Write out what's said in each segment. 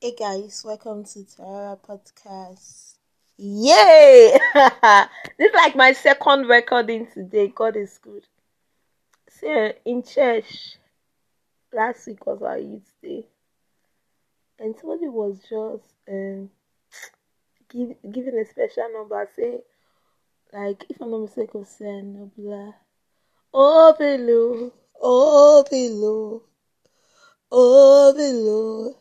Hey guys, welcome to Tara Podcast. Yay! this is like my second recording today. God is good. So in church last week was our youth day, and somebody was just um give, giving a special number. Say like if I'm not mistaken, saying no blah. Oh below, oh below, oh below.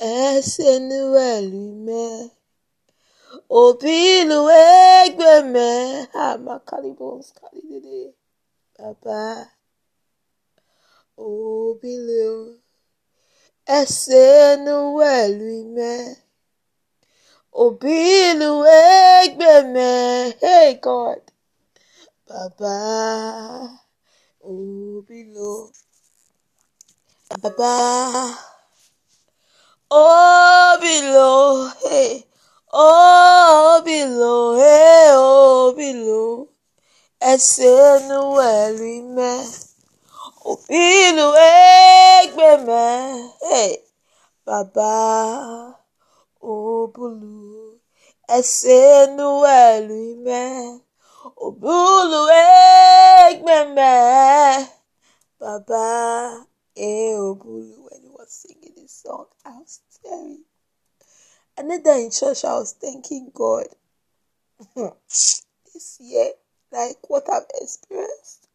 Esenuelume. Obilu egbeme. Amakalibos kalidede. Baba. Obilu. Esenuelume. Obilu egbeme. Hey God. Baba. Obilu. Baba. Below, hey. Oh, below, hey, below. Ẹsẹ̀ nu ẹ̀rí mẹ́. Òbílù ẹgbẹ́ mẹ́. Hey, bàbá òbúlù. Ẹsẹ̀ nu ẹ̀rí mẹ́. Song, I was tearing. And then in church, I was thanking God. this year, like what I've experienced,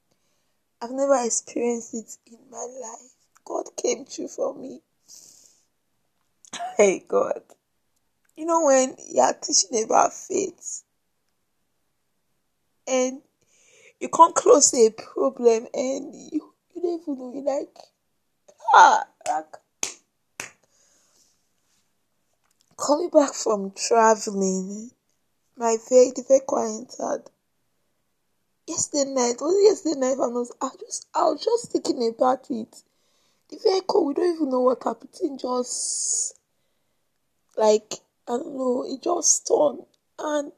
I've never experienced it in my life. God came through for me. Hey, God. You know, when you're teaching about faith and you can't close a problem and you, you don't even know, you're like, ah, like, coming back from traveling, my very, vehicle I entered, yesterday night, was it yesterday night? I was, I just, I was just thinking about it. The vehicle, we don't even know what happened. It just, like, I don't know, it just turned. And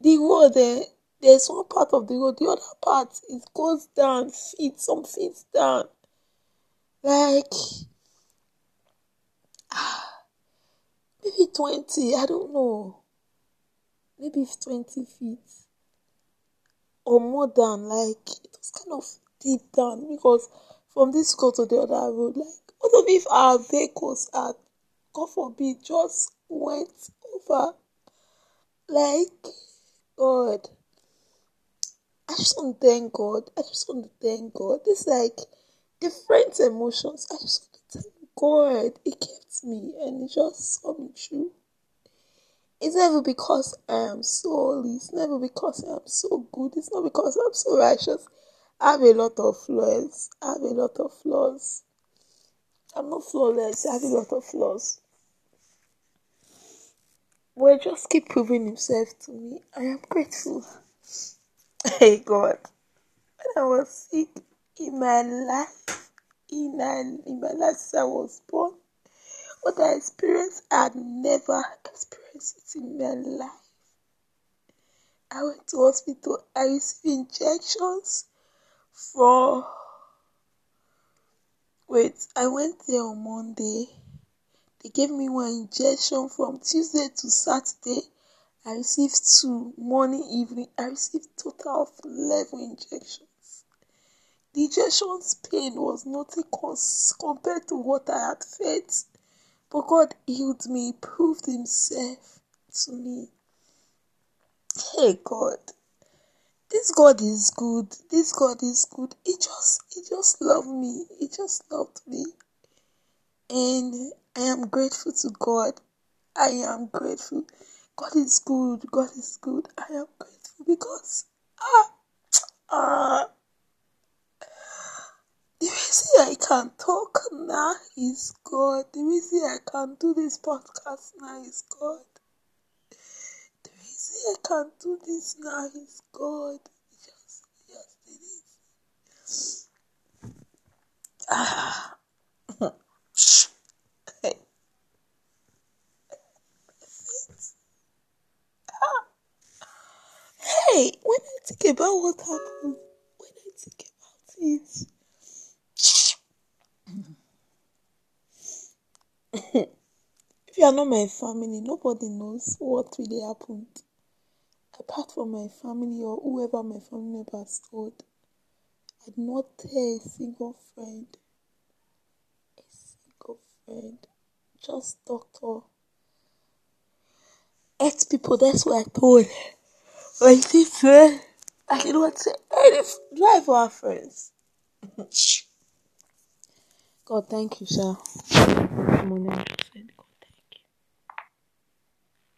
the road there, there's one part of the road, the other part, it goes down, feet, some feet down. Like, maybe 20, I don't know. Maybe 20 feet or more than, like, it was kind of deep down because from this go to the other road, like, what if our vehicles had, God forbid, just went over? Like, God. I just want to thank God. I just want to thank God. It's like different emotions. I just want to thank God. He kept me and He just me through. It's never because I am so holy. It's never because I am so good. It's not because I'm so righteous. I have a lot of flaws. I have a lot of flaws. I'm not flawless. I have a lot of flaws. Well, just keep proving himself to me. I am grateful. Hey God, when I was sick in my life, in in my life I was born, what I experienced, I had never experienced it in my life. I went to hospital. I received injections for. Wait, I went there on Monday. They gave me one injection from Tuesday to Saturday. I received two morning, evening. I received total of 11 injections. The injection's pain was nothing cons- compared to what I had felt. But God healed me, proved Himself to me. Hey God, this God is good. This God is good. He just, He just loved me. He just loved me, and I am grateful to God. I am grateful. God is good. God is good. I am grateful because ah ah reason I can talk now is God. The reason I can do this podcast now is God. The reason I can do this now is God. Just, just did it. Ah. Hey, when I think about what happened, when I think about it, if you are not my family, nobody knows what really happened. Apart from my family or whoever my family members told, I did not tell a single friend. A single friend. Just doctor. Eight people, that's what I told. Did say, I did not say any drive our friends. God, thank you, sir. Morning,